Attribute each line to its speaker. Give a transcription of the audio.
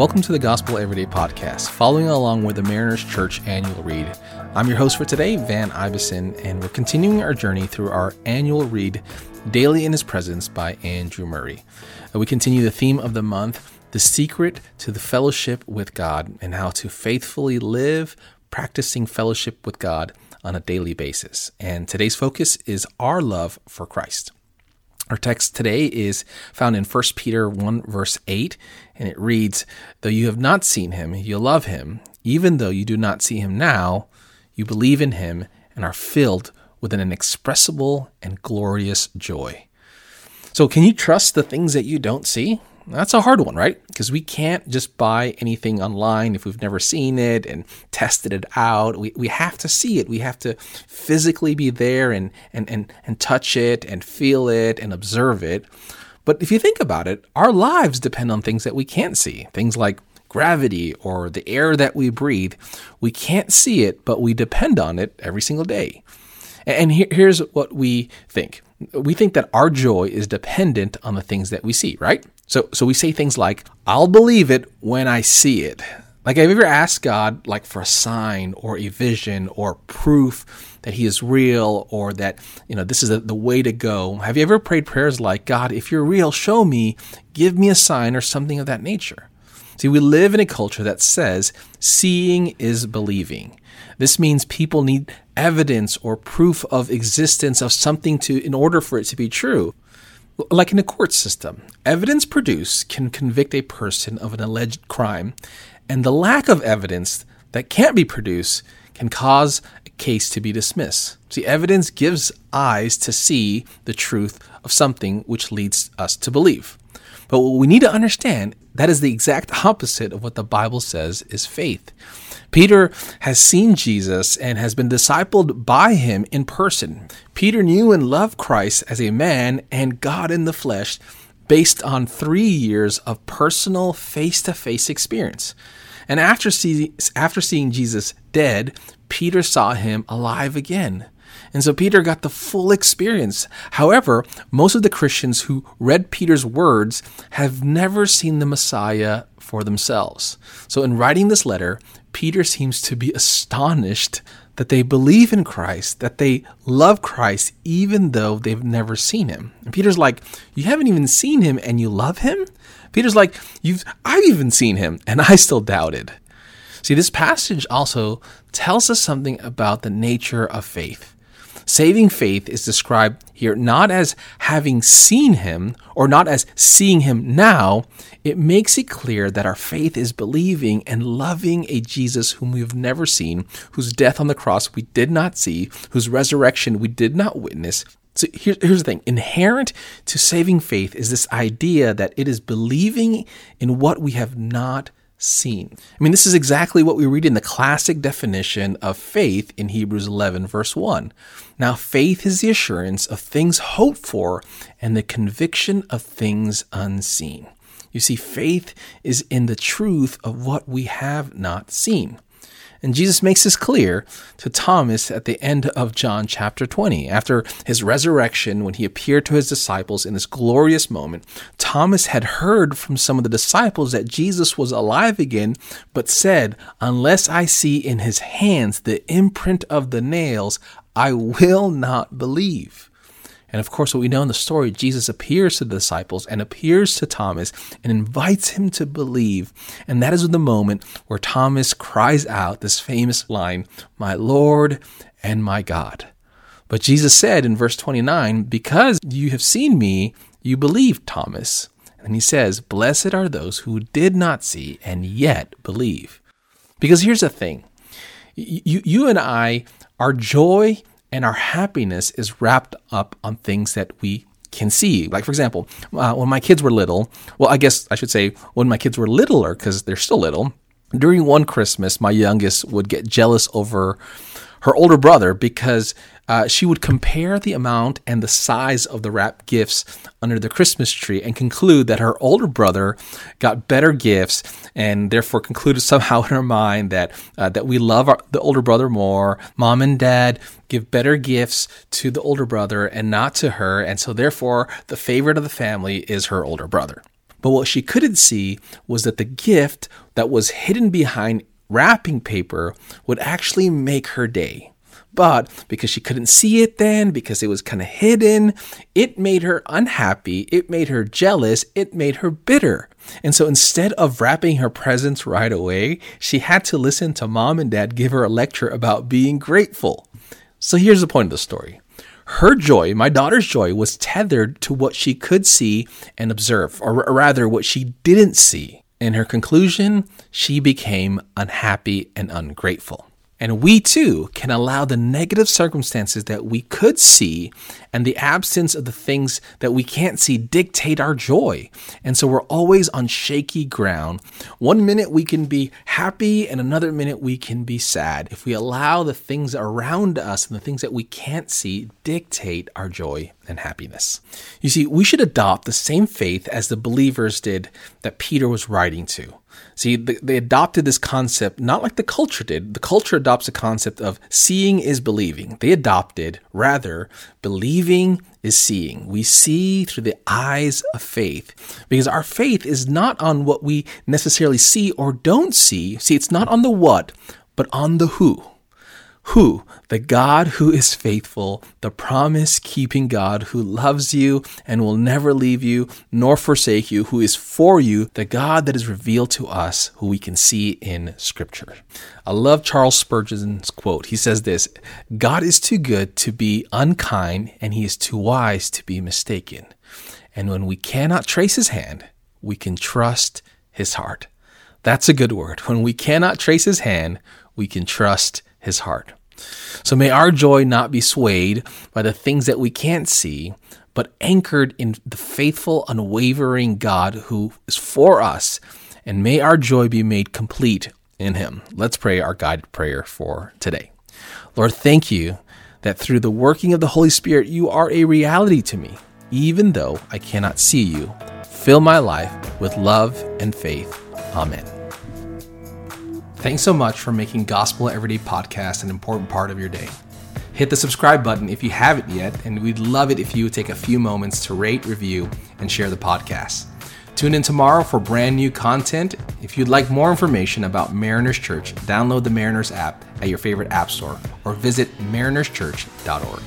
Speaker 1: Welcome to the Gospel Everyday Podcast, following along with the Mariners Church annual read. I'm your host for today, Van Ibeson, and we're continuing our journey through our annual read, Daily in His Presence by Andrew Murray. Uh, we continue the theme of the month, the secret to the fellowship with God, and how to faithfully live practicing fellowship with God on a daily basis. And today's focus is our love for Christ. Our text today is found in 1 Peter 1, verse 8, and it reads, Though you have not seen him, you love him. Even though you do not see him now, you believe in him and are filled with an inexpressible and glorious joy. So, can you trust the things that you don't see? That's a hard one, right? Because we can't just buy anything online if we've never seen it and tested it out. We, we have to see it. We have to physically be there and, and, and, and touch it and feel it and observe it. But if you think about it, our lives depend on things that we can't see. Things like gravity or the air that we breathe. We can't see it, but we depend on it every single day. And here's what we think we think that our joy is dependent on the things that we see, right? So, so we say things like, I'll believe it when I see it. Like, have you ever asked God, like, for a sign or a vision or proof that He is real or that, you know, this is the, the way to go? Have you ever prayed prayers like, God, if you're real, show me, give me a sign or something of that nature? See, we live in a culture that says seeing is believing. This means people need evidence or proof of existence of something to in order for it to be true. Like in a court system, evidence produced can convict a person of an alleged crime, and the lack of evidence that can't be produced can cause a case to be dismissed. See, evidence gives eyes to see the truth of something which leads us to believe. But what we need to understand that is the exact opposite of what the Bible says is faith. Peter has seen Jesus and has been discipled by him in person. Peter knew and loved Christ as a man and God in the flesh based on three years of personal face to face experience. And after, see, after seeing Jesus dead, Peter saw him alive again. And so Peter got the full experience. However, most of the Christians who read Peter's words have never seen the Messiah for themselves. So in writing this letter, Peter seems to be astonished that they believe in Christ, that they love Christ, even though they've never seen him. And Peter's like, You haven't even seen him and you love him? Peter's like, You've I've even seen him and I still doubted. See, this passage also tells us something about the nature of faith. Saving faith is described here not as having seen him or not as seeing him now. It makes it clear that our faith is believing and loving a Jesus whom we have never seen, whose death on the cross we did not see, whose resurrection we did not witness. So here's the thing inherent to saving faith is this idea that it is believing in what we have not seen. I mean, this is exactly what we read in the classic definition of faith in Hebrews 11, verse 1. Now, faith is the assurance of things hoped for and the conviction of things unseen. You see, faith is in the truth of what we have not seen. And Jesus makes this clear to Thomas at the end of John chapter 20. After his resurrection, when he appeared to his disciples in this glorious moment, Thomas had heard from some of the disciples that Jesus was alive again, but said, Unless I see in his hands the imprint of the nails, I will not believe. And of course, what we know in the story, Jesus appears to the disciples and appears to Thomas and invites him to believe. And that is the moment where Thomas cries out this famous line, My Lord and my God. But Jesus said in verse 29, Because you have seen me, you believe, Thomas. And he says, Blessed are those who did not see and yet believe. Because here's the thing you, you and I, our joy and our happiness is wrapped up on things that we can see. Like, for example, uh, when my kids were little, well, I guess I should say when my kids were littler, because they're still little, during one Christmas, my youngest would get jealous over her older brother because uh, she would compare the amount and the size of the wrapped gifts under the Christmas tree and conclude that her older brother got better gifts and therefore concluded somehow in her mind that uh, that we love our, the older brother more. Mom and dad give better gifts to the older brother and not to her, and so therefore the favorite of the family is her older brother. But what she couldn't see was that the gift that was hidden behind wrapping paper would actually make her day. But because she couldn't see it then, because it was kind of hidden, it made her unhappy, it made her jealous, it made her bitter. And so instead of wrapping her presents right away, she had to listen to mom and dad give her a lecture about being grateful. So here's the point of the story. Her joy, my daughter's joy, was tethered to what she could see and observe, or rather, what she didn't see. In her conclusion, she became unhappy and ungrateful. And we too can allow the negative circumstances that we could see and the absence of the things that we can't see dictate our joy. And so we're always on shaky ground. One minute we can be happy, and another minute we can be sad. If we allow the things around us and the things that we can't see dictate our joy and happiness. You see, we should adopt the same faith as the believers did that Peter was writing to. See, they adopted this concept not like the culture did. The culture adopts a concept of seeing is believing. They adopted, rather, believing is seeing. We see through the eyes of faith because our faith is not on what we necessarily see or don't see. See, it's not on the what, but on the who. Who? The God who is faithful, the promise keeping God who loves you and will never leave you nor forsake you, who is for you, the God that is revealed to us, who we can see in Scripture. I love Charles Spurgeon's quote. He says this God is too good to be unkind, and he is too wise to be mistaken. And when we cannot trace his hand, we can trust his heart. That's a good word. When we cannot trace his hand, we can trust his heart. So may our joy not be swayed by the things that we can't see, but anchored in the faithful, unwavering God who is for us. And may our joy be made complete in him. Let's pray our guided prayer for today. Lord, thank you that through the working of the Holy Spirit, you are a reality to me, even though I cannot see you. Fill my life with love and faith. Amen. Thanks so much for making Gospel Everyday Podcast an important part of your day. Hit the subscribe button if you haven't yet, and we'd love it if you would take a few moments to rate, review, and share the podcast. Tune in tomorrow for brand new content. If you'd like more information about Mariners Church, download the Mariners app at your favorite app store or visit marinerschurch.org.